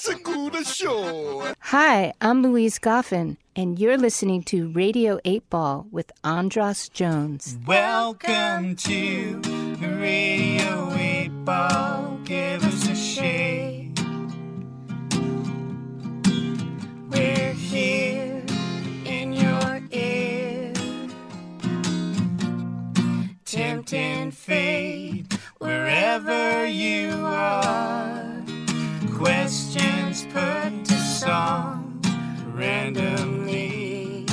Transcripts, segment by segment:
Segura Show. Hi, I'm Louise Goffin, and you're listening to Radio 8 Ball with Andras Jones. Welcome to Radio 8 Ball. Give us a shake. We're here in your ear. Tempting fate wherever you are. Questions put to song randomly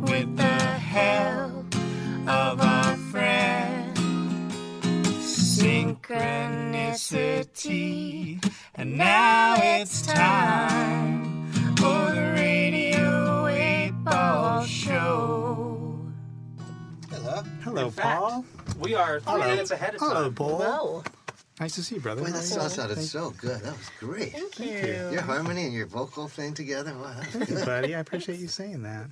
with the help of a friend. Synchronicity. And now it's time for the Radio 8 Ball Show. Hello. Hello, In fact, Paul. We are three Hello. minutes ahead of time. Hello, Paul. Whoa. Nice to see you, brother. Boy, that are you? song sounded so good. That was great. Thank you. Your harmony and your vocal thing together. Wow, that was you, good. buddy. I appreciate you saying that.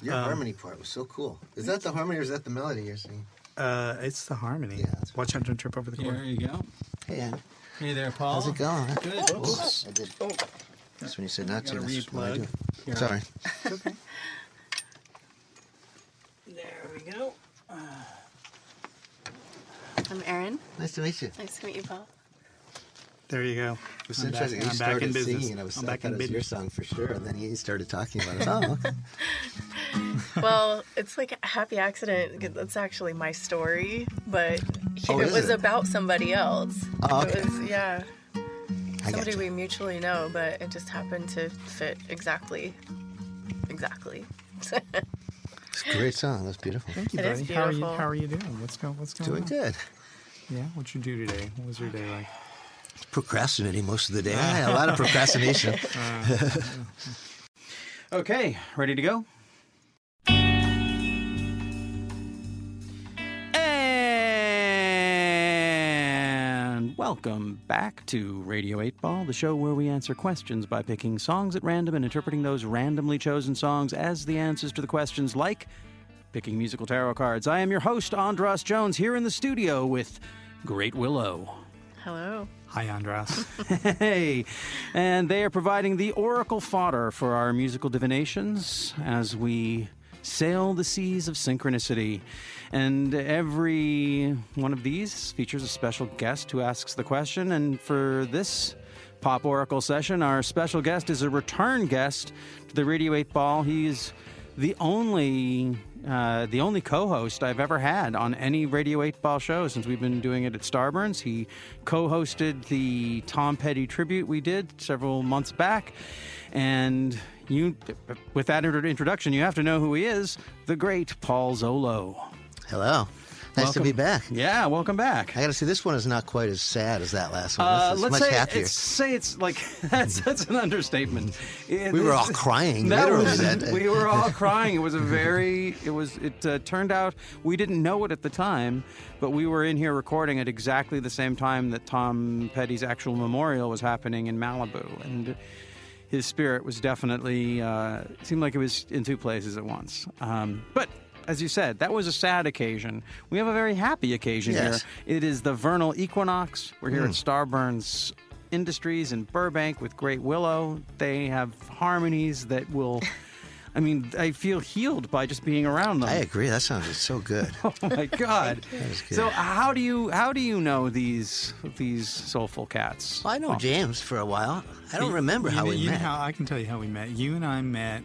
Your Um, harmony part was so cool. Is that the harmony or is that the melody you're singing? Uh, it's the harmony. Yeah, that's Watch out! Don't trip over the Here There you go. Hey, Ann. Hey there, Paul. How's it going? Good. Oops, I did. That's when you said not to. Gotta That's what I do. replug. Here. Sorry. There we go. I'm Erin. Nice to meet you. Nice to meet you, Paul. There you go. It was I'm back- interesting. I'm you back started in business. singing, and I was I'm I back thought in it was your song for sure. And then he started talking about it. Oh, okay. well, it's like a happy accident. That's actually my story, but Oh, it is was it? about somebody else. Oh, It okay. was, yeah. I Somebody you. we mutually know, but it just happened to fit exactly. Exactly. It's a great song. That's beautiful. Thank you, It is buddy. How are you? beautiful. How are you doing? What's going? What's going Doing on? good. Yeah. What'd you do today? What was your day like? Procrastinating most of the day. I had a lot of procrastination. Uh, okay, ready to go? And welcome back to Radio 8 Ball, the show where we answer questions by picking songs at random and interpreting those randomly chosen songs as the answers to the questions, like picking musical tarot cards. I am your host, Andras Jones, here in the studio with Great Willow. Hello. Hi, Andras. Hey, and they are providing the oracle fodder for our musical divinations as we sail the seas of synchronicity. And every one of these features a special guest who asks the question. And for this Pop Oracle session, our special guest is a return guest to the Radio 8 Ball. He's the only uh, the only co-host I've ever had on any Radio 8 Ball show since we've been doing it at Starburns. He co-hosted the Tom Petty tribute we did several months back, and you, with that introduction, you have to know who he is: the great Paul Zollo. Hello. Nice to be back. Yeah, welcome back. I got to say, this one is not quite as sad as that last one. Uh, let's much say happier. it's, say it's like that's that's an understatement. It- We were all crying, That literally, was, that we were all crying. It was a very. It was. It uh, turned out we didn't know it at the time, but we were in here recording at exactly the same time that Tom Petty's actual memorial was happening in Malibu, and his spirit was definitely uh, seemed like it was in two places at once. Um, but. As you said, that was a sad occasion. We have a very happy occasion Yes. here. It is the vernal equinox. We're here at hmm. Starburns Industries in Burbank with Great Willow. They have harmonies that will. I mean, I feel healed by just being around them. I agree. That sounds so good. Oh my god! so how do you how do you know these these soulful cats? Well, I know James for a while. I don't remember you how we you met. Know how, I can tell you how we met. You and I met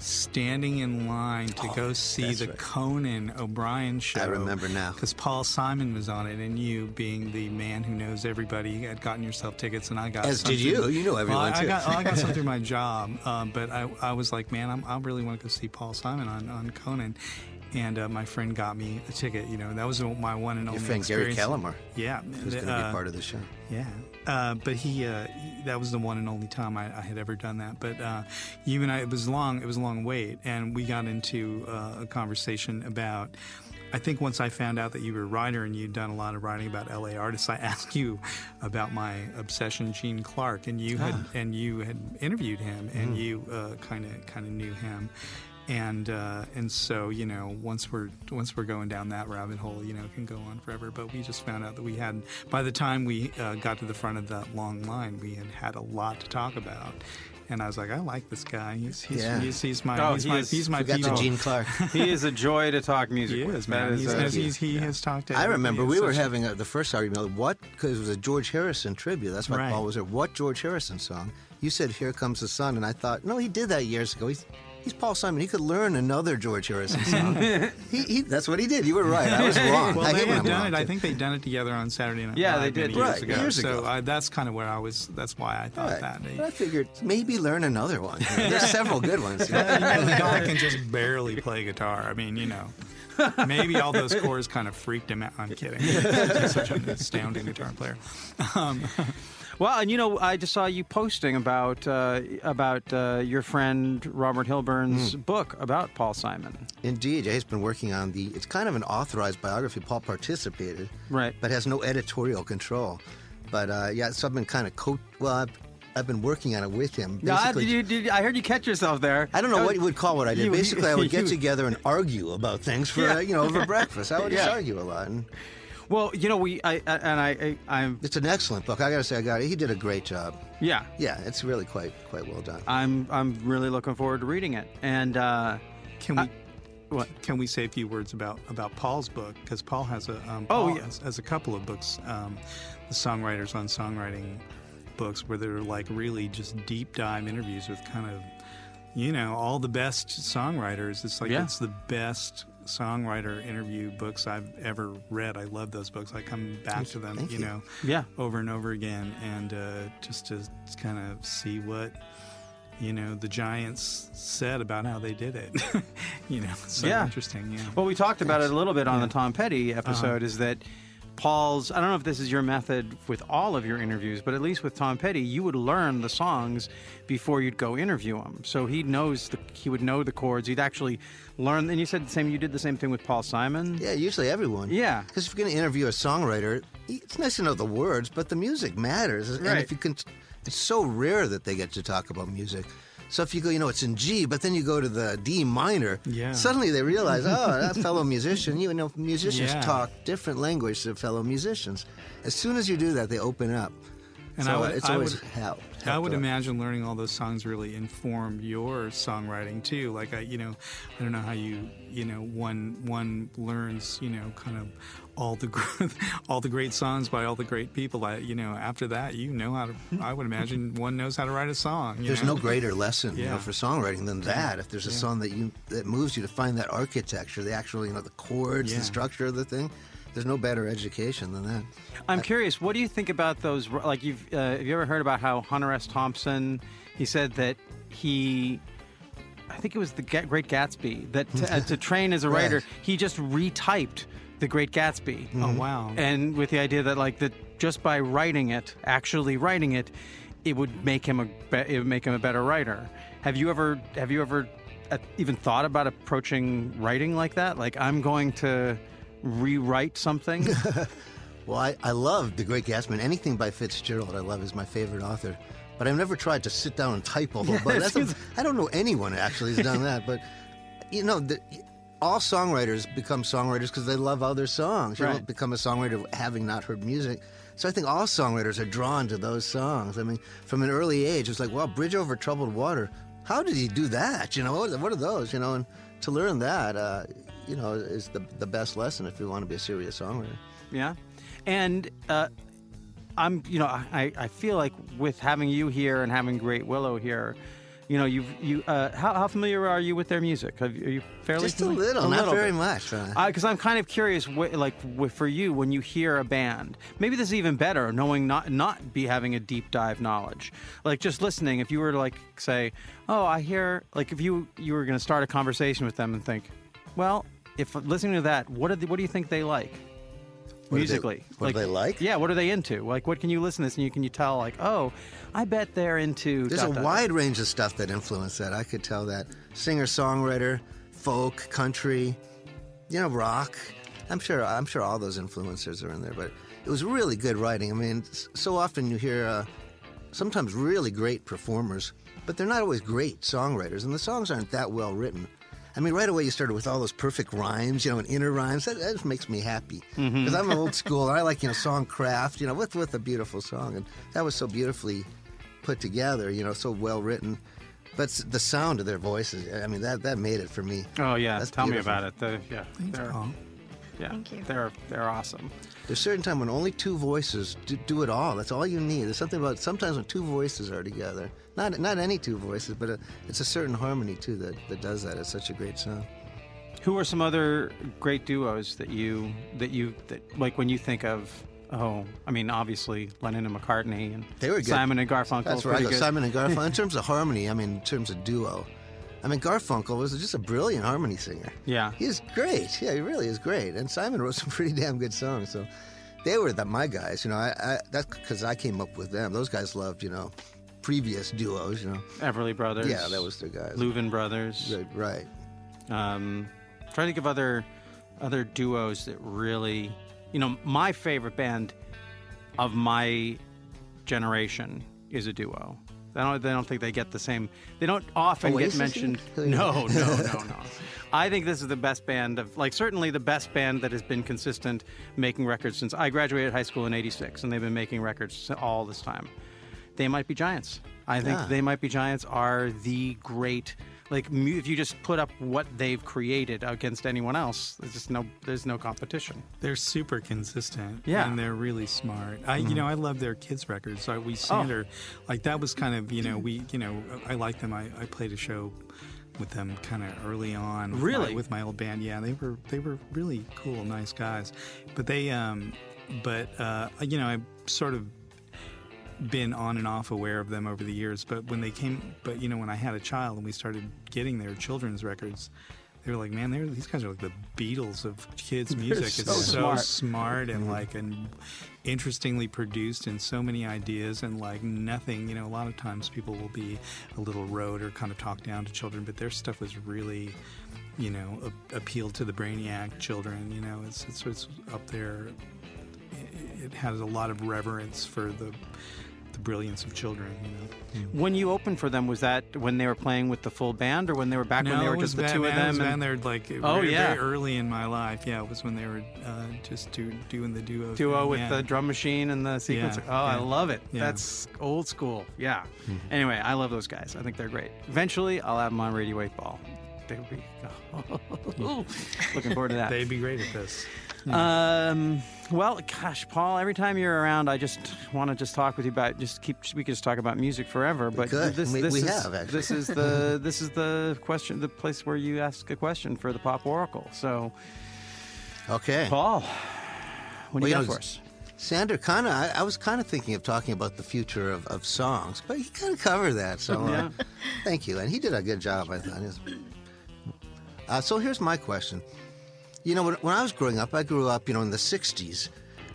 standing in line to go see Oh, the right. Conan O'Brien show. I remember now. Because Paul Simon was on it, and you, being the man who knows everybody, had gotten yourself tickets, and I got As did you. You know Well, everyone, I, I too. got, I got some through my job, um, but I, I was like, man, I'm, I really want to go see Paul Simon on, on Conan. And uh, my friend got me a ticket. You know, that was my one and only Your friend Gary. Kellemer, Yeah, who's going to uh, be part of the show. yeah, uh, but he, uh, he- that was the one and only time I, I had ever done that. But uh, you and I, it was long. It was a long wait, and we got into uh, a conversation about. I think once I found out that you were a writer and you'd done a lot of writing about LA artists, I asked you about my obsession, Gene Clark, and you had and you had interviewed him, and you kind of kind of knew him. And uh, and so you know once we're once we're going down that rabbit hole, you know, it can go on forever. But we just found out that we had by the time we uh, got to the front of that long line, we had had a lot to talk about. And I was like, I like this guy. He's he's Yeah. he's, he's my Oh, he's, he my is- he's my We got to Gene Clark. he is a joy to talk music He with. is, man. is, He's, uh, he's, he's, he has talked to. I remember we were having a, the first argument. What? Because it was a George Harrison tribute. That's why Right. Paul was there. What George Harrison song? You said "Here Comes the Sun," and I thought, no, he did that years ago. He's he's Paul Simon. He could learn another George Harrison song. he, he, that's what he did. You were right. I was wrong. Well, I they hate had done wrong, it. I think they'd done it together on Saturday Night Yeah, Live they did. many years Right, ago. years so ago. I, that's kind of where I was. That's why I thought Right. that. But I figured maybe learn another one. You know, There's several good ones. you know, the guy can just barely play guitar. I mean, you know, maybe all those chords kind of freaked him out. I'm kidding. He's such an astounding guitar player. Um, Well, and you know, I just saw you posting about uh, about uh, your friend Robert Hilburn's Hmm. book about Paul Simon. Indeed, yeah, he's been working on the. It's kind of an authorized biography. Paul participated, Right. but has no editorial control. But uh, yeah, so I've been kind of co. Well, I've, I've been working on it with him. No, I, did you, did you- I heard you catch yourself there. I don't know what you would call what I did. you- Basically, I would get you- together and argue about things for Yeah. uh, you know over breakfast. I would just argue a lot, and Well, you know, we I, I and I, I I'm it's an excellent book. I got to say, I got it. He did a great job. yeah. Yeah, it's really quite quite well done. I'm I'm really looking forward to reading it. And uh, can we? what? Can we say a few words about, about Paul's book? Because Paul has a um, Oh, Paul yeah. has, has a couple of books, um, the songwriters on songwriting books, where they're like really just deep dive interviews with kind of, you know, all the best songwriters. It's like Yeah. it's the best songwriter interview books I've ever read. I love those books. I come back to them, you you. know, Yeah. over and over again, and uh, just to kind of see what you know the giants said about how they did it. you know, so Yeah. interesting. Yeah. Well, we talked about it a little bit on the Tom Petty Uh-huh. episode. Is that Paul's? I don't know if this is your method with all of your interviews, but at least with Tom Petty, you would learn the songs before you'd go interview him. So he knows the he would know the chords. He'd actually learn. And you said the same. You did the same thing with Paul Simon. Yeah, usually everyone. Yeah. Because if you're going to interview a songwriter, it's nice to know the words, but the music matters. And if you can, it's so rare that they get to talk about music. So if you go, you know, it's in G, but then you go to the D minor, Yeah. suddenly they realize, oh, that fellow musician, you know, musicians Yeah. talk different language to fellow musicians. As soon as you do that, they open up. And so I would- it's I always would- helped. I would helped imagine learning all those songs really informed your songwriting too. Like I, you know, I don't know how you, you know, one one learns, you know, kind of all the all the great songs by all the great people. I, you know, after that, you know how to. I would imagine one knows how to write a song. you There's know? no greater lesson, you know, for songwriting than that. If there's a song that you that moves you to find that architecture, the actual, you know, the chords, Yeah. the structure of the thing, there's no better education than that. I'm curious. What do you think about those? Like, you've uh, have you ever heard about how Hunter S. Thompson? He said that he, I think it was the Great Gatsby. That to, uh, to train as a writer, Right. he just retyped the Great Gatsby. Oh wow. and with the idea that like that just by writing it, actually writing it, it would make him a it would make him a better writer. Have you ever have you ever uh, even thought about approaching writing like that? Like I'm going to rewrite something. Well, I, I love The Great Gatsby. and Anything by Fitzgerald, I love, is my favorite author. But I've never tried to sit down and type a whole book. That's a, I don't know anyone actually has done that. But, you know, the, all songwriters become songwriters because they love other songs. You Right. don't become a songwriter having not heard music. So I think all songwriters are drawn to those songs. I mean, from an early age, it's like, well, Bridge Over Troubled Water. How did he do that? You know, what, what are those? You know, and to learn that, uh, you know, is the, the best lesson if you want to be a serious songwriter. Yeah, and uh, I'm, you know, I, I feel like with having you here and having Great Willow here, you know, you've you. Uh, how, how familiar are you with their music? Have, are you fairly Just a familiar? little, not very bit. much. Uh, Because I'm kind of curious, wh- like wh- for you, when you hear a band, maybe this is even better, knowing not not be having a deep dive knowledge, like just listening. If you were to like say, "Oh, I hear," like if you you were going to start a conversation with them and think, "Well, if listening to that, what do they, what do you think they like?" What do they- musically, what do they like? Yeah, what are they into? Like, what can you listen to this and you can you tell like, oh, I bet they're into. There's dot, a dot, wide range of stuff that influenced that. I could tell that. Singer, songwriter, folk, country, you know, rock. I'm sure. I'm sure all those influencers are in there. But it was really good writing. I mean, so often you hear uh, sometimes really great performers, but they're not always great songwriters, and the songs aren't that well written. I mean, right away you started with all those perfect rhymes, you know, and inner rhymes. That, that just makes me happy mm-hmm. because I'm old school. and I like you know song craft, you know, with with a beautiful song, and that was so beautifully put together, you know, so well written. But the sound of their voices, I mean, that that made it for me. Oh yeah, That's tell beautiful. me about it. The, yeah, they're, Paul. yeah, Thank you. they're they're awesome. There's a certain time when only two voices do, do it all. That's all you need. There's something about sometimes when two voices are together. Not not any two voices, but a, it's a certain harmony too that, that does that. It's such a great song. Who are some other great duos that you that you that like when you think of? Oh, I mean, obviously Lennon and McCartney and They were good. Simon and Garfunkel. That's where I pretty go. good. Simon and Garfunkel. in terms of harmony, I mean, in terms of duo, I mean, Garfunkel was just a brilliant harmony singer. Yeah. He is great. Yeah, he really is great. And Simon wrote some pretty damn good songs. So they were the, my guys. You know, I, I that's because I came up with them. Those guys loved, you know, previous duos. You know, Everly Brothers. yeah, that was their guys. Louvin Brothers. Right, right. Um, trying to think of other other duos that really, you know, my favorite band of my generation is a duo. I don't, they don't think they get the same. They don't often Oasis, get mentioned. No, no, no, no. I think this is the best band of, like, certainly the best band that has been consistent making records since I graduated high school in '86, and they've been making records all this time. They might be giants. I think Yeah. they might be giants are the great. Like, if you just put up what they've created against anyone else, there's just no, there's no competition. They're super consistent. Yeah. And they're really smart. I, you know, I love their kids' records. I, we Oh. Sander, like that was kind of, you know, we, you know, I like them. I, I played a show with them kind of early on. With Really? My, with my old band. Yeah, they were they were really cool, nice guys. But they, um, but uh, you know, I sort of been on and off aware of them over the years. But when they came, but you know, when I had a child and we started getting their children's records, they were like, man, they're, these guys are like the Beatles of kids' music. so it's so smart. smart and mm-hmm. like and interestingly produced and so many ideas and like nothing. You know, a lot of times people will be a little rote or kind of talk down to children, but their stuff was really. You know, a- appealed to the brainiac children. You know, it's it's, it's up there it- it has a lot of reverence for the brilliance of children. You know. Hmm. When you opened for them, was that when they were playing with the full band, or when they were back no, when they were just the two of them? Van, and- they're like Oh, very, yeah. very early in my life. Yeah, it was when they were uh, just do, doing the duo. duo thing, with yeah. the drum machine and the sequencer. Yeah, oh, I love it. Yeah. That's old school. Yeah. Mm-hmm. Anyway, I love those guys. I think they're great. Eventually, I'll have them on Radio 8 Ball. They would be looking forward to that. They'd be great at this. Um, well, gosh, Paul, every time you're around, I just want to just talk with you about just keep. We could just talk about music forever. But could. this, We- this we is, have, actually. This is the this is the question, the place where you ask a question for the Pop Oracle. So, Okay. Paul, what do Well, you you got for us? Sander, kind of, I, I was kind of thinking of talking about the future of, of songs, but he kind of covered that. So, uh, Yeah. thank you, and he did a good job, I thought. Uh, so here's my question. You know, when, when I was growing up, I grew up, you know, in the '60s.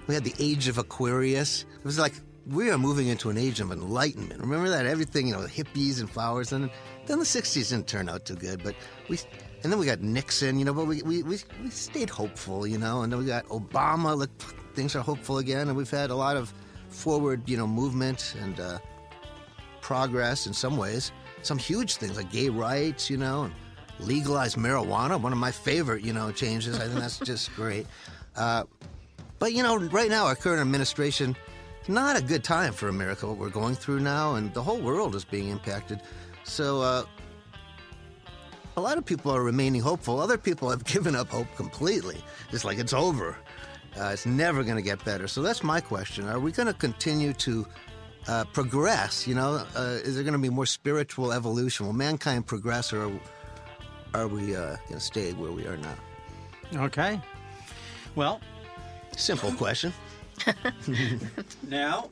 We had the age of Aquarius. It was like we are moving into an age of enlightenment. Remember that everything, you know, hippies and flowers, and then the '60s didn't turn out too good. But we, and then we got Nixon, you know, but we we, we, we stayed hopeful, you know, and then we got Obama. Look, things are hopeful again, and we've had a lot of forward, you know, movement and uh, progress in some ways. Some huge things like gay rights, you know, and legalize marijuana. One of my favorite, you know, changes. I think that's just great. Uh, but you know, right now our current administration, not a good time for America. What we're going through now, and the whole world is being impacted. So. Uh, a lot of people are remaining hopeful. Other people have given up hope completely. It's like it's over. Uh, it's never going to get better. So that's my question. Are we going to continue to uh, progress? You know, uh, is there going to be more spiritual evolution? Will mankind progress, or are we uh, going to stay where we are now? Okay. Well, Simple question. Now,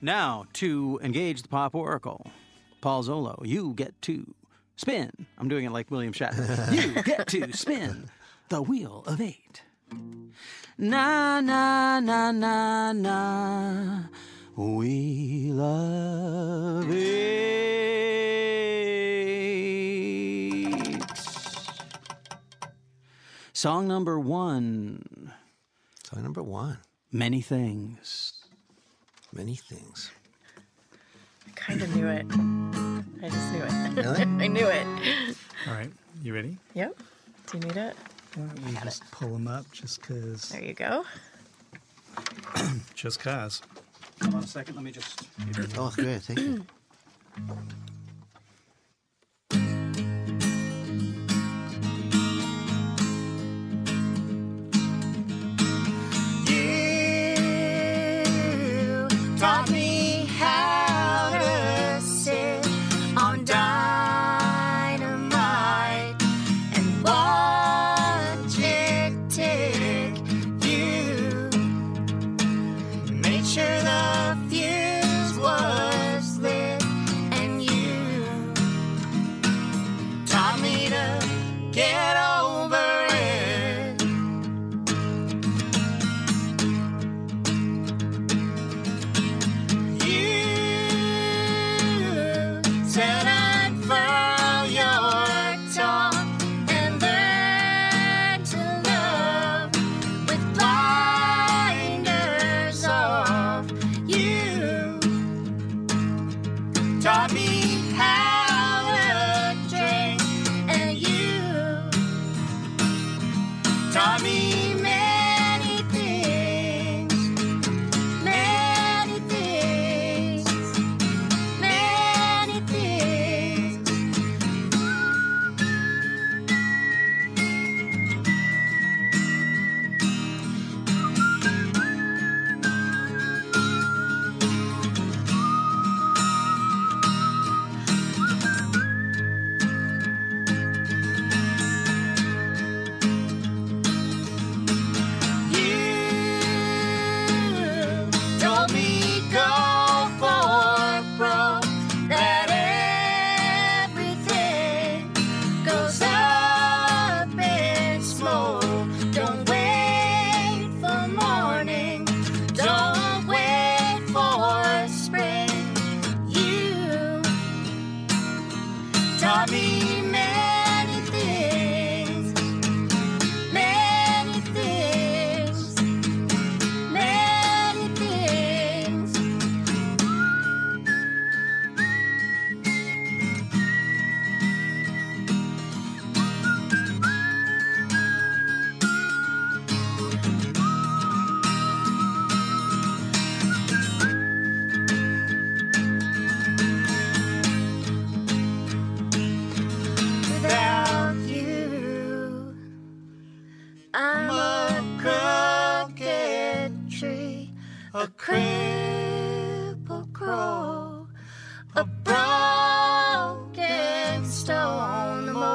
now to engage the pop oracle, Paul Zollo, you get to spin. I'm doing it like William Shatner. you get to spin the wheel of eight. Na na na na na, wheel love eight. Song number one. Song number one, Many things. many things. I kind of knew it. I just knew it. Really? I knew it. All right, you ready? Yep. Do you need it? Why don't we just pull them up just because? There you go. Just cause. Hold on a second. Let me just. Oh, great. Thank you. You taught me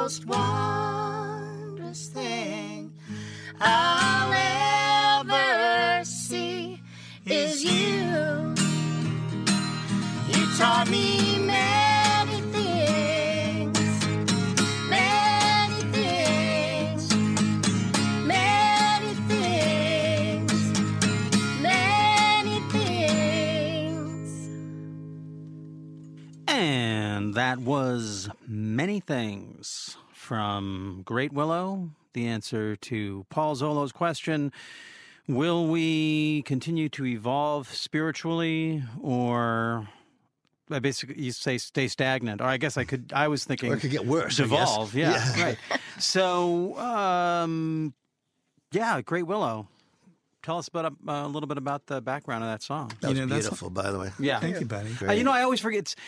most wondrous thing I'll ever see is you. You taught me many things, many things, many things, many things. And that was Many Things from Great Willow. The answer to Paul Zollo's question Will we continue to evolve spiritually or. I basically, you say stay stagnant, or I guess I could. I was thinking Or it could get worse, I guess. Devolve, yeah, Yeah. right. So, um, yeah, Great Willow. Tell us about a, a little bit about the background of that song. That was You know, that's- beautiful, by the way. Yeah, Thank you, buddy. uh, you know, I always forget. It's, uh,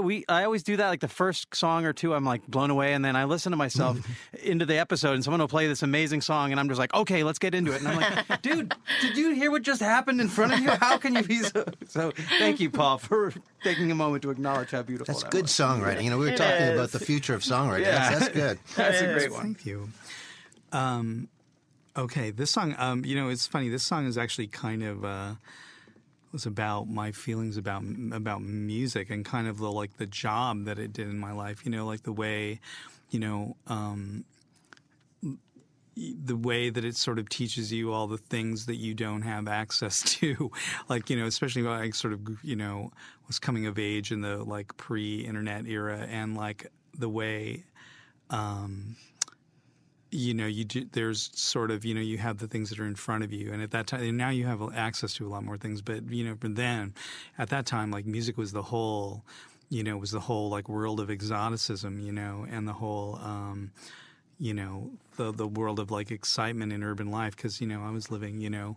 we I always do that. Like the first song or two, I'm like blown away, and then I listen to myself into the episode, and someone will play this amazing song, and I'm just like, okay, let's get into it. And I'm like, dude, did you hear what just happened in front of you? How can you be so? So thank you, Paul, for taking a moment to acknowledge how beautiful That's that good was. songwriting. You know, we were It talking is. about the future of songwriting. Yeah. That's, that's good. That's a great is. one. Thank you. Um, okay, this song. Um, you know, it's funny. This song is actually kind of uh, was about my feelings about about music and kind of the like the job that it did in my life. You know, like the way, you know. Um, the way that it sort of teaches you all the things that you don't have access to like you know especially when i sort of you know was coming of age in the like pre-internet era and like the way um you know you do, there's sort of you know you have the things that are in front of you and at that time and now you have access to a lot more things but you know but then at that time like music was the whole you know, was the whole like world of exoticism, you know, and the whole, um, you know, the the world of like excitement in urban life. Because you know, I was living, you know,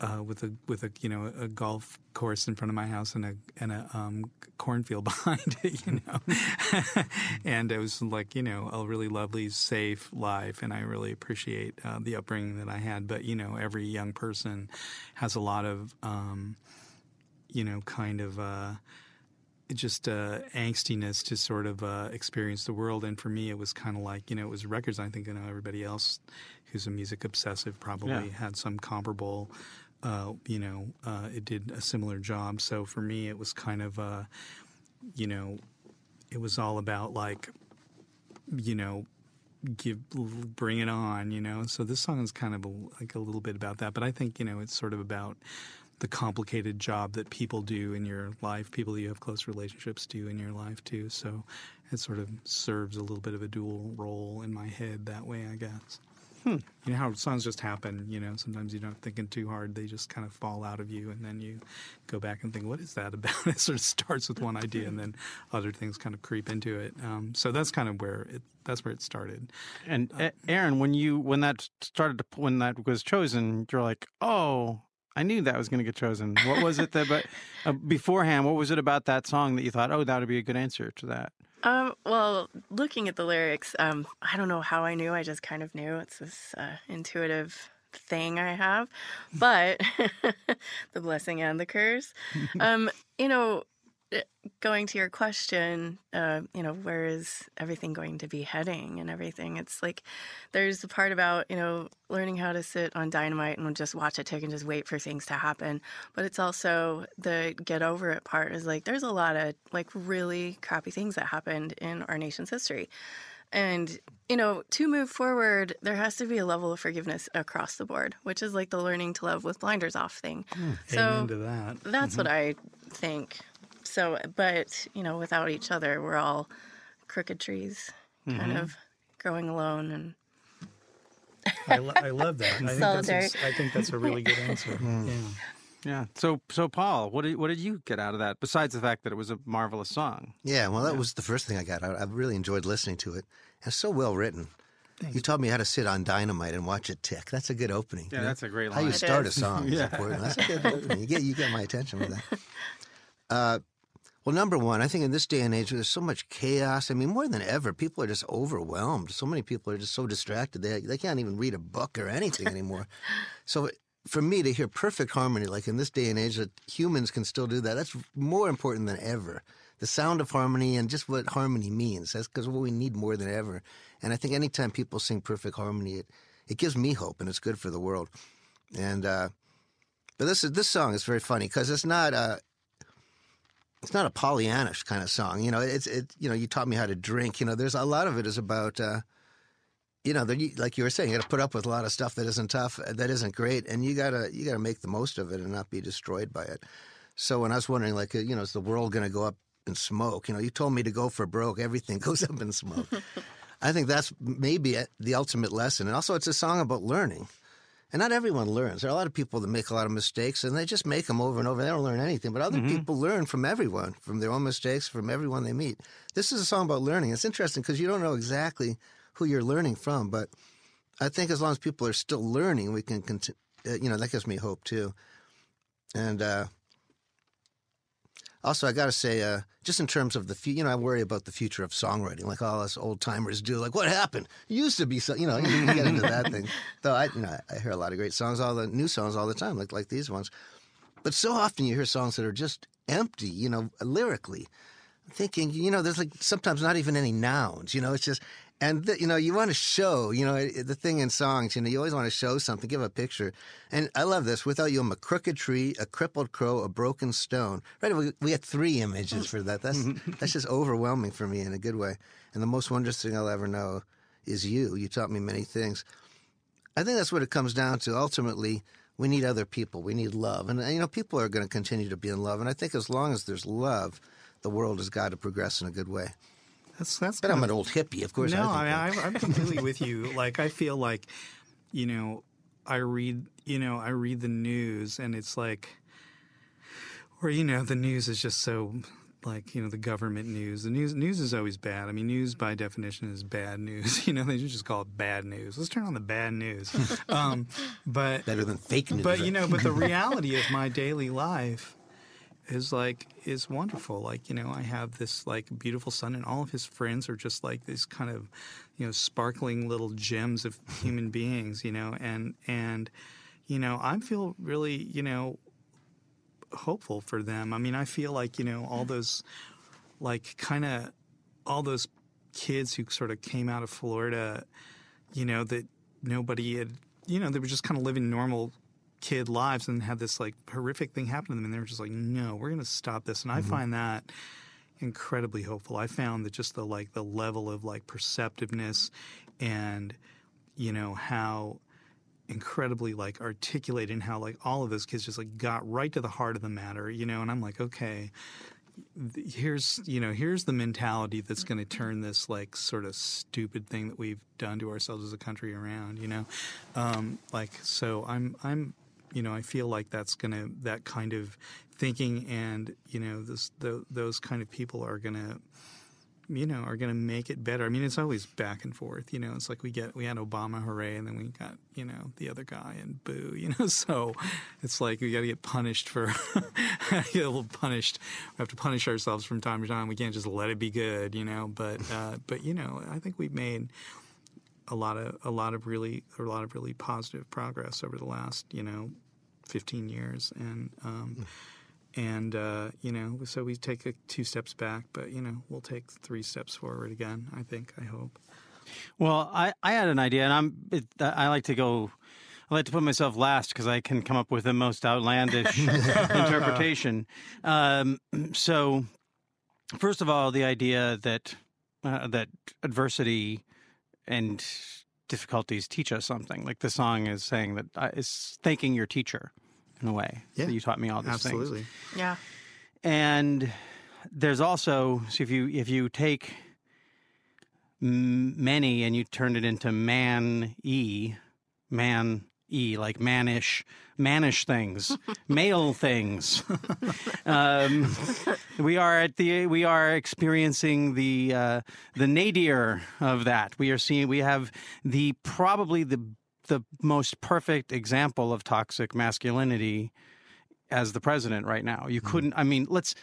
uh, with a with a you know a golf course in front of my house and a and a um, cornfield behind it, you know, and it was like you know a really lovely, safe life, and I really appreciate uh, the upbringing that I had. But you know, every young person has a lot of um, you know kind of. Uh, just uh, angstiness to sort of uh, experience the world. And for me, it was kind of like, you know, it was records. I think, you know, everybody else who's a music obsessive probably Yeah. had some comparable, uh, you know, uh, it did a similar job. So for me, it was kind of, uh, you know, it was all about like, you know, give bring it on you know so this song is kind of a, like a little bit about that but i think you know it's sort of about the complicated job that people do in your life people that you have close relationships do in your life too. So it sort of serves a little bit of a dual role in my head that way i guess. You know how songs just happen you know sometimes you're not thinking too hard they just kind of fall out of you and then you go back and think what is that about? It sort of starts with one idea and then other things kind of creep into it. Um, so that's kind of where it that's where it started. And A- Aaron, when you when that started to when that was chosen, you're like, oh, I knew that was going to get chosen. What was it that? But uh, beforehand, what was it about that song that you thought, oh, that would be a good answer to that? Um, well, looking at the lyrics, um, I don't know how I knew. I just kind of knew. It's this uh, intuitive thing I have. But the blessing and the curse. Um, you know, Uh, going to your question, uh, you know, where is everything going to be heading and everything? It's like there's the part about, you know, learning how to sit on dynamite and just watch it tick and just wait for things to happen. But it's also the get over it part is like there's a lot of like really crappy things that happened in our nation's history. And, you know, to move forward, there has to be a level of forgiveness across the board, which is like the learning to love with blinders off thing. Hmm, so amen to that that's mm-hmm. what I think. So, but, you know, without each other, we're all crooked trees, kind of growing alone. And I, lo- I love that. I think, that's a, I think that's a really good answer. Yeah. Yeah. So so Paul, what did what did you get out of that besides the fact that it was a marvelous song? Yeah, well, that was the first thing I got. I, I really enjoyed listening to it. It's so well written. You taught me how to sit on dynamite and watch it tick. That's a good opening. Yeah, you know? that's a great line. How you. It start a is. song is Yeah. important. That's a good opening. You get you get my attention with that. Uh, well, number one, I think in this day and age, there's so much chaos. I mean, more than ever, people are just overwhelmed. So many people are just so distracted they they can't even read a book or anything anymore. so for me to hear perfect harmony, like in this day and age, that humans can still do that, that's more important than ever. The sound of harmony and just what harmony means. That's because what we need more than ever. And I think anytime people sing perfect harmony, it, it gives me hope and it's good for the world. And uh, but this is this song is very funny because it's not a it's not a Pollyannish kind of song. You know, it's it. You know, you taught me how to drink. You know, there's a lot of it is about. Uh, you know, like you were saying, you got to put up with a lot of stuff that isn't tough, uh, that isn't great, and you gotta you gotta make the most of it and not be destroyed by it. So when I was wondering, like, uh, you know, is the world going to go up in smoke? You know, you told me to go for broke. Everything goes up in smoke. I think that's maybe the ultimate lesson. And also, it's a song about learning. And not everyone learns. There are a lot of people that make a lot of mistakes and they just make them over and over. They don't learn anything. But other people learn from everyone, from their own mistakes, from everyone they meet. This is a song about learning. It's interesting because you don't know exactly who you're learning from. But I think as long as people are still learning, we can continue. You know, that gives me hope too. And uh, also, I got to say, uh, just in terms of the future, you know, I worry about the future of songwriting, like all us old timers do. Like, what happened? It used to be so, you know, you get into that thing. Though I, you know, I hear a lot of great songs, all the new songs all the time, like like these ones. But so often you hear songs that are just empty, you know, lyrically. I'm thinking, you know, there's like sometimes not even any nouns, you know, it's just, and the, you know, you want to show, you know, eh, the thing in songs, you know, you always want to show something, give a picture. And I love this. Without you, I'm a crooked tree, a crippled crow, a broken stone. Right? We, we had three images for that. That's that's just overwhelming for me in a good way. And the most wondrous thing I'll ever know is you. You taught me many things. I think that's what it comes down to. Ultimately, we need other people. We need love, and uh, you know, people are going to continue to be in love. And I think as long as there's love, the world has got to progress in a good way. That's that's. But I'm of- an old hippie, of course. No, I, I mean, I'm, I'm completely with you. Like, I feel like, you know, I read, you know, I read the news, and it's like, or you know, the news is just so, like you know the government news. The news news is always bad. I mean, news by definition is bad news. You know, they just call it bad news. Let's turn on the bad news. um, but Better than fake news. but you know, but the reality of my daily life is like is wonderful. Like you know, I have this like beautiful son, and all of his friends are just like these kind of you know sparkling little gems of human beings. You know, and and you know, I feel really you know hopeful for them. I mean, I feel like you know all those like kind of all those kids who sort of came out of Florida, you know, that nobody had, you know, they were just kind of living normal kid lives and had this like horrific thing happen to them, and they were just like, no, we're going to stop this. And I find that incredibly hopeful. I found that just the like the level of like perceptiveness and you know how incredibly like articulate and how like all of those kids just like got right to the heart of the matter, you know, and I'm like, okay, here's you know here's the mentality that's going to turn this like sort of stupid thing that we've done to ourselves as a country around you know um, like so i'm i'm you know i feel like that's going to that kind of thinking and you know this the, those kind of people are going to you know, are going to make it better. I mean, it's always back and forth. You know, it's like we get we had Obama, hooray, and then we got you know the other guy and boo. You know, so it's like we got to get punished for get a little punished. We have to punish ourselves from time to time. We can't just let it be good. You know, but uh, but you know, I think we've made a lot of a lot of really a lot of really positive progress over the last you know 15 years and. Um, and uh, you know, so we take a, two steps back, but you know, we'll take three steps forward again. I think. I hope. Well, I, I had an idea, and I'm it, I like to go. I like to put myself last because I can come up with the most outlandish interpretation. Um, so, first of all, the idea that uh, that adversity and difficulties teach us something. Like the song is saying that uh, is thanking your teacher in a way. Yeah. that you taught me all these Absolutely. things Yeah. and there's also so if you if you take m- many and you turn it into man e man e like mannish mannish things male things um, we are at the we are experiencing the uh, the nadir of that we are seeing we have the probably the the most perfect example of toxic masculinity as the president right now. You couldn't. I mean, let's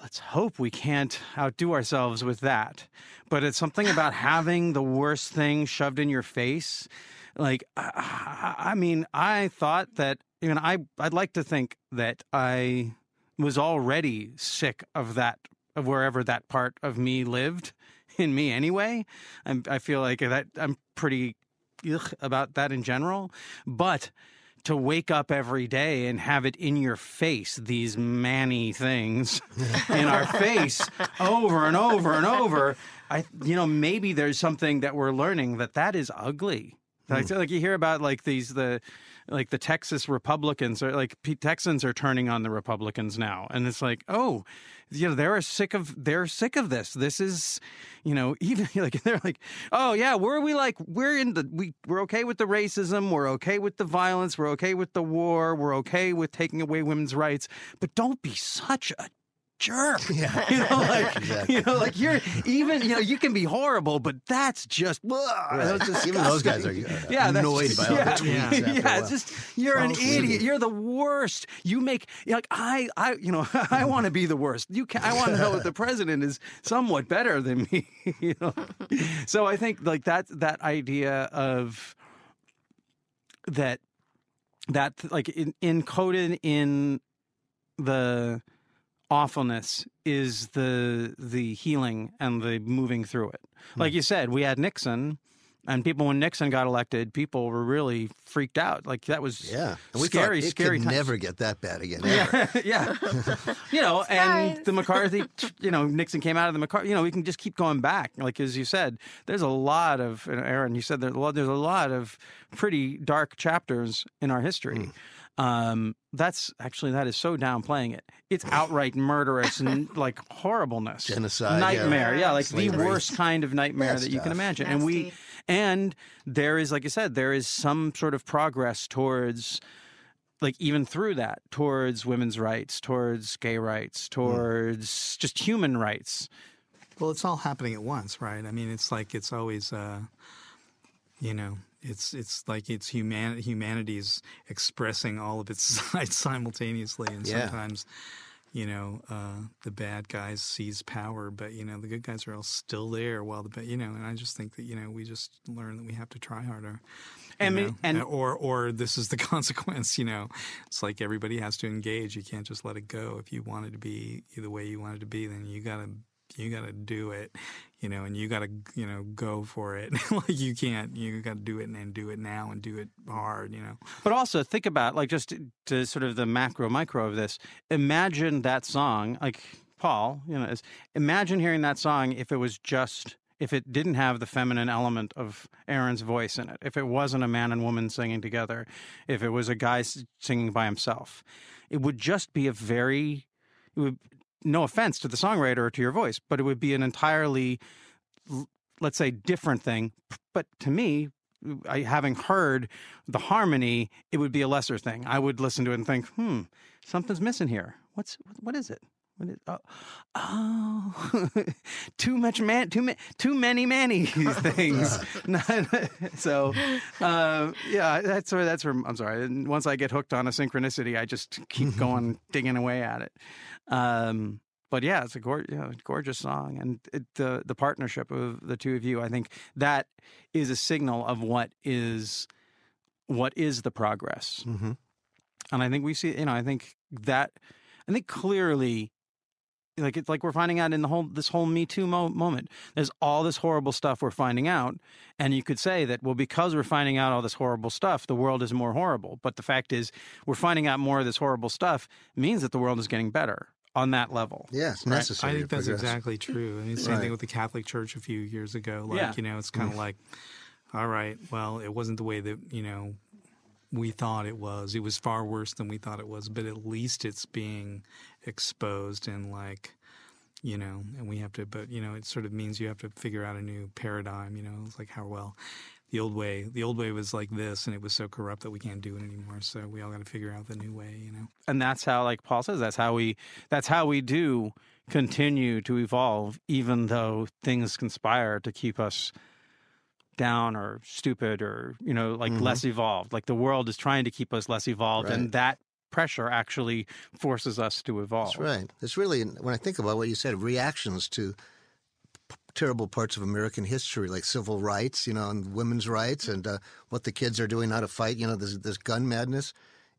let's hope we can't outdo ourselves with that. But it's something about having the worst thing shoved in your face. Like, I, I mean, I thought that you know, I I'd like to think that I was already sick of that of wherever that part of me lived in me anyway. I'm, I feel like that I'm pretty ugh about that in general, but to wake up every day and have it in your face, these manny things in our face over and over and over. I, you know, maybe there's something that we're learning that that is ugly. Like, hmm. like you hear about like these the like the Texas Republicans or like Texans are turning on the Republicans now, and it's like, oh, you know, they're sick of they're sick of this. This is, you know, even like they're like, oh yeah, we're we like we're in the we we're okay with the racism, we're okay with the violence, we're okay with the war, we're okay with taking away women's rights, but don't be such a jerk. Yeah. You know, like Exactly. you know, like you're even you know you can be horrible, but that's just Right. just Even those guys are uh, yeah, annoyed just- by all yeah, the tweets. Yeah, yeah it's just you're an idiot. You're the worst. You make like I I you know I want to be the worst. You can I want to know that the president is somewhat better than me. You know, so I think like that that idea of that that like in, encoded in the awfulness is the the healing and the moving through it. Like hmm. you said, we had Nixon, and people when Nixon got elected, people were really freaked out. Like that was Yeah. And we scary, thought it scary could times. never get that bad again. Ever. yeah, you know, and the McCarthy, you know, Nixon came out of the McCarthy. You know, we can just keep going back. Like as you said, there's a lot of Aaron. You said there's a lot. There's a lot of pretty dark chapters in our history. Um, that's actually that is so downplaying it. It's outright murderous and like horribleness, Genocide, nightmare. Yeah, like the worst kind of nightmare Bad that you can stuff. imagine. And we Nasty. And there is, like I said, there is some sort of progress towards like even through that towards women's rights, towards gay rights, towards just human rights. Well, it's all happening at once, right? I mean, it's like it's always, uh, you know, it's it's like it's human humanity's expressing all of its sides simultaneously, and Yeah. sometimes, you know, uh, the bad guys seize power, but you know, the good guys are all still there while the bad, you know. And I just think that you know, we just learn that we have to try harder. And know? and- or or this is the consequence, you know. It's like everybody has to engage. You can't just let it go. If you want it to be the way you want it to be, then you gotta you got to do it, you know, and you got to, you know, go for it. like you can't, you got to do it and, and do it now and do it hard, you know. But also think about like just to, to sort of the macro micro of this. Imagine that song, like Paul, you know, is, imagine hearing that song if it was just if it didn't have the feminine element of Aaron's voice in it, if it wasn't a man and woman singing together, if it was a guy singing by himself, it would just be a very, it would, no offense to the songwriter or to your voice, but it would be an entirely, let's say, different thing. But to me, I, having heard the harmony, it would be a lesser thing. I would listen to it and think, hmm, something's missing here. What's what is it? Is, oh, oh too much man, too ma- too many Manny things. so, uh, yeah, that's where that's where I'm sorry. And once I get hooked on a synchronicity, I just keep going digging away at it. Um, but yeah, it's a gor- yeah, gorgeous song, and it, the the partnership of the two of you, I think that is a signal of what is what is the progress. Mhm. And I think we see, you know, I think that, I think clearly, like it's like we're finding out in the whole this whole Me Too mo- moment. There's all this horrible stuff we're finding out, and you could say that well, because we're finding out all this horrible stuff, the world is more horrible. But the fact is, we're finding out more of this horrible stuff means that the world is getting better on that level. Yeah, it's Right. necessary. I think that's progress. exactly true. I mean, same Right. thing with the Catholic Church a few years ago. Like, Yeah. you know, it's kind Mm. of like, all right, well, it wasn't the way that, you know, we thought it was. It was far worse than we thought it was, but at least it's being exposed and like, you know, and we have to, but, you know, it sort of means you have to figure out a new paradigm, you know, it's like how well the old way, the old way was like this and it was so corrupt that we can't do it anymore. So we all got to figure out the new way, you know. and that's how like paul says that's how we that's how we do continue to evolve even though things conspire to keep us down or stupid or you know like less evolved like the world is trying to keep us less evolved Right. and that pressure actually forces us to evolve That's right. It's really when I think about what you said, reactions to p- terrible parts of American history, like civil rights, you know, and women's rights, and uh, what the kids are doing now to fight. You know, this this gun madness.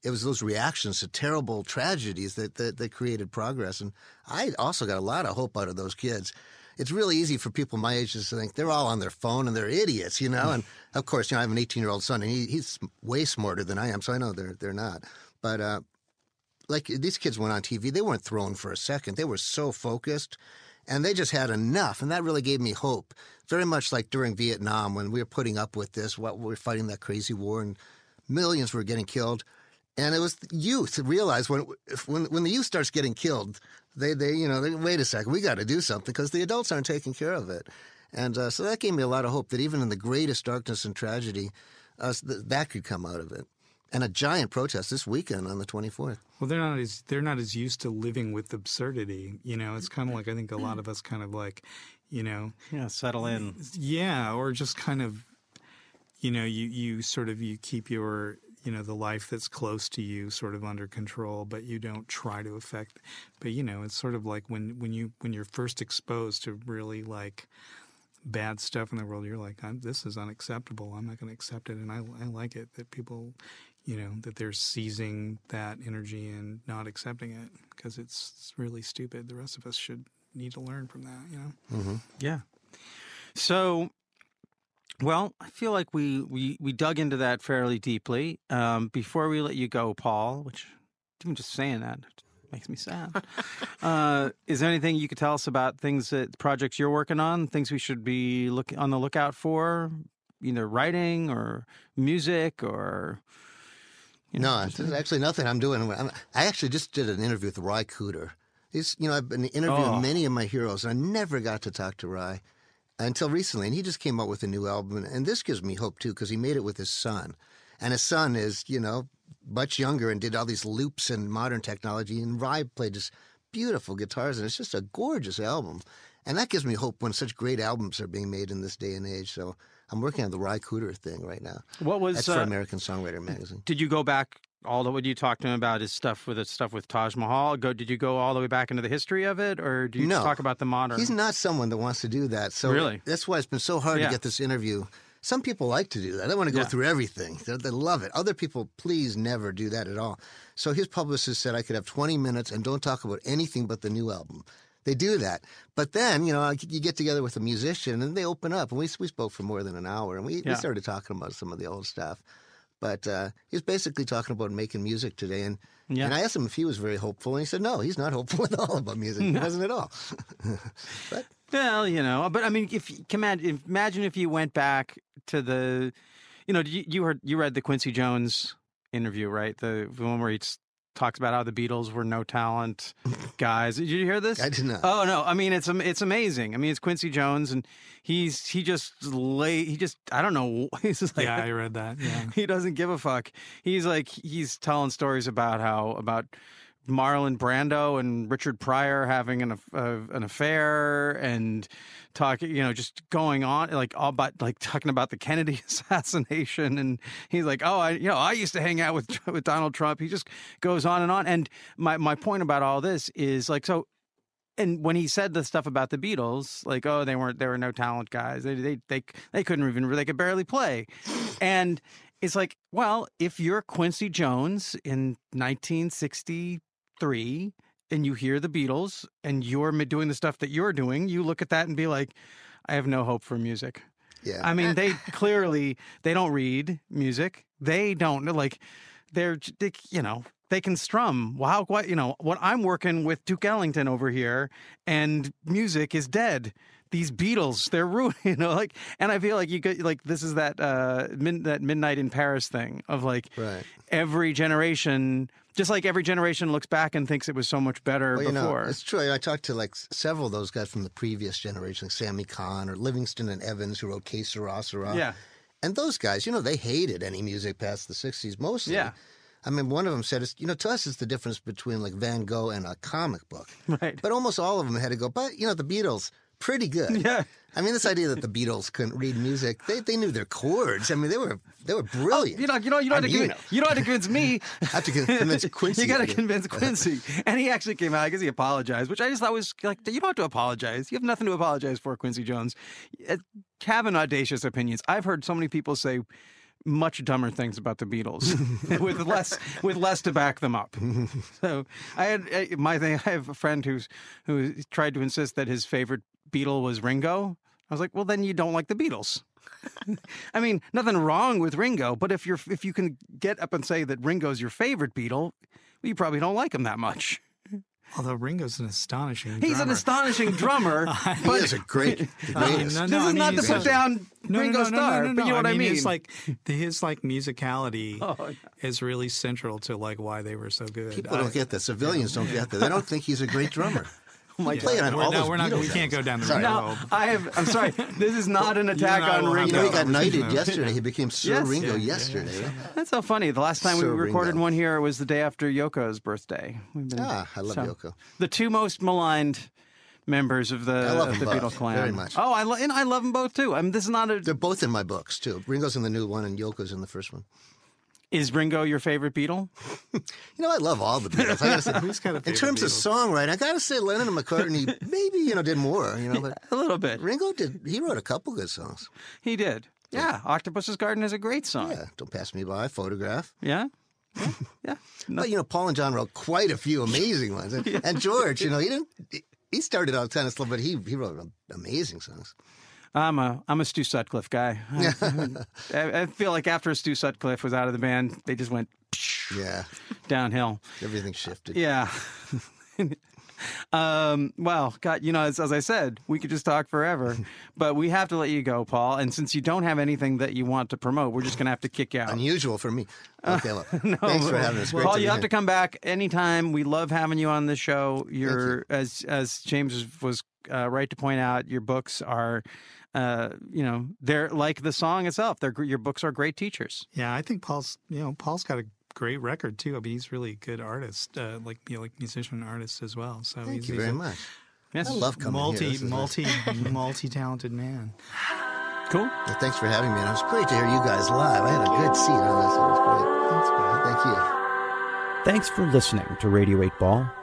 It was those reactions to terrible tragedies that, that that created progress, and I also got a lot of hope out of those kids. It's really easy for people my age to think they're all on their phone and they're idiots, you know. And of course, you know, I have an 18 year old son, and he, he's way smarter than I am, so I know they're they're not. But uh, like these kids went on TV, they weren't thrown for a second. They were so focused and they just had enough. And that really gave me hope. Very much like during Vietnam when we were putting up with this, what we were fighting that crazy war and millions were getting killed. And it was youth that realized when, if- when, when the youth starts getting killed, they, they you know, they, wait a second, we got to do something because the adults aren't taking care of it. And uh, so that gave me a lot of hope that even in the greatest darkness and tragedy, us th- that could come out of it. And a giant protest this weekend on the 24th. Well, they're not as they're not as used to living with absurdity. You know, it's kind of like I think a lot of us kind of like, you know, yeah settle in yeah, or just kind of, you know, you you sort of you keep your you know the life that's close to you sort of under control, but you don't try to affect. But you know, it's sort of like when when you when you're first exposed to really like bad stuff in the world, you're like, I'm, this is unacceptable. I'm not going to accept it, and I I like it that people. You know that they're seizing that energy and not accepting it because it's, it's really stupid. The rest of us should need to learn from that. You know. Mm-hmm. Yeah. So, well, I feel like we we we dug into that fairly deeply. Um, before we let you go, Paul, which even just saying that makes me sad. uh, is there anything you could tell us about things that projects you're working on? Things we should be look on the lookout for, either writing or music or. You know, No, there's actually nothing I'm doing. I'm, I actually just did an interview with Ry Cooder. He's, you know, I've been interviewing Oh. many of my heroes, and I never got to talk to Ry until recently. And he just came out with a new album, and this gives me hope too because he made it with his son, and his son is, you know, much younger and did all these loops and modern technology. And Ry played just beautiful guitars, and it's just a gorgeous album. And that gives me hope when such great albums are being made in this day and age. So I'm working on the Ry Cooder thing right now. What was That's for uh, American Songwriter Magazine. Did you go back all the way? You talked to him about is stuff with stuff with Taj Mahal. Go. Did you go all the way back into the history of it, or do you No. talk about the modern? He's not someone that wants to do that. So Really? that's why it's been so hard Yeah. to get this interview. Some people like to do that. They want to go Yeah. through everything. They, they love it. Other people, please never do that at all. So his publicist said I could have 20 minutes and don't talk about anything but the new album. They do that. But then, you know, you get together with a musician and they open up. And we, we spoke for more than an hour and we, Yeah. we started talking about some of the old stuff. But uh, he was basically talking about making music today. And, Yeah. and I asked him if he was very hopeful. And he said, no, he's not hopeful at all about music. He wasn't at all. but Well, you know, but I mean, if come on, if, imagine if you went back to the, you know, you, you heard you read the Quincy Jones interview, right? The, the one where he s- talks about how the Beatles were no talent guys. Did you hear this? I did not. Oh no, I mean it's it's amazing. I mean it's Quincy Jones, and he's he just lay he just I don't know. He's just like yeah, I read that. Yeah. he doesn't give a fuck. He's like he's telling stories about how about Marlon Brando and Richard Pryor having an uh, an affair and talking, you know, just going on like all about like talking about the Kennedy assassination and he's like, "Oh, I you know, I used to hang out with with Donald Trump." He just goes on and on. And my my point about all this is like so and when he said the stuff about the Beatles, like, oh, they weren't, they were no talent guys. They, they, they, they couldn't even, they could barely play. And it's like, well, if you're Quincy Jones in 1963 and you hear the Beatles and you're doing the stuff that you're doing, you look at that and be like, I have no hope for music. yeah. I mean, they clearly they don't read music. They don't like they're they, you know they can strum. Wow, what you know? What I'm working with Duke Ellington over here, and music is dead. These Beatles, they're ruined. You know, like, and I feel like you get like this is that uh min, that midnight in Paris thing of like Right. every generation. Just like every generation looks back and thinks it was so much better Well, you know, before. it's true. I talked to like several of those guys from the previous generation, like Sammy Cahn or Livingston and Evans, who wrote Que Sera Sera. yeah, And those guys, you know, they hated any music past the 60s mostly. Yeah. I mean, one of them said, it's, you know, to us, it's the difference between like Van Gogh and a comic book. right. But almost all of them had to go, but, you know, the Beatles, pretty good. Yeah. I mean, this idea that the Beatles couldn't read music, they, they knew their chords. I mean, they were they were brilliant. Oh, You know, you know, you have to you know. you don't have to convince me. I have to convince Quincy. you got to convince Quincy, and he actually came out. I guess he apologized, which I just thought was like, you don't have to apologize. You have nothing to apologize for, Quincy Jones. Uh, Having audacious opinions. I've heard so many people say much dumber things about the Beatles with less with less to back them up. So I had I, my thing. I have a friend who's who tried to insist that his favorite Beatle was Ringo. I was like, well, then you don't like the Beatles. I mean, nothing wrong with Ringo, but if you're if you can get up and say that Ringo's your favorite Beatle, you probably don't like him that much. Although Ringo's an astonishing. He's an drummer. astonishing drummer. He is a great, the I mean, greatest. no, this no, I is mean, not to he's put a- down No, Ringo no, no, Starr, no, no, no, but you know what I, mean. It's like his like musicality Oh, yeah. is really central to like why they were so good. People I- don't get that. Civilians don't get that. They don't think he's a great drummer. oh my He played on We're, all no, we're not. Beatles We can't albums. go down the Sorry. rabbit No. I have. I'm sorry. This is not an attack and on will have You Ringo. know, he got knighted yesterday. He became Sir Yes. Ringo Yeah, yeah, yesterday. That's so funny. The last time Sir we recorded Ringo. one here was the day after Yoko's birthday. We've been, Ah, I love so- Yoko. The two most maligned members of the, I love of the them Beatle both, clan. very much. Oh, I lo- and I love them both too. I mean, this is not a. They're both in my books too. Ringo's in the new one, and Yoko's in the first one. Is Ringo your favorite Beatle? You know, I love all the Beatles. I gotta say, Who's got in favorite terms of Beatles? songwriting, I gotta say Lennon and McCartney maybe you know did more. You know, but A little bit. Ringo did. He wrote a couple good songs. He did. Yeah, Octopus's Garden is a great song. Yeah, don't pass me by. Photograph. Yeah. Yeah. yeah. No- But you know, Paul and John wrote quite a few amazing ones, and, and George. You know, he didn't. He started out kind of slow, but he he wrote amazing songs. I'm a I'm a Stu Sutcliffe guy. I, I, I feel like after Stu Sutcliffe was out of the band, they just went Yeah, downhill. everything shifted. Yeah. um, well, God, you know, as, as I said, we could just talk forever, but we have to let you go, Paul. And since you don't have anything that you want to promote, we're just going to have to kick you out. Unusual for me. Okay, well, thanks for having us. Great Paul, you have here. to come back anytime. We love having you on the show. You're as as James was uh, right to point out, your books are, uh, you know, they're like the song itself. They're your books are great teachers. Yeah, I think Paul's. You know, Paul's got a great record too. I mean, he's really a good artist, uh, like you know, like musician artist as well. So Thank he's, you he's very a much. Yes. I love coming multi, here. This is multi, multi talented man. Cool. Yeah, thanks for having me. And it was great to hear you guys live. I had a good seat on this. It was great. Thank you. Thanks for listening to Radio 8 Ball.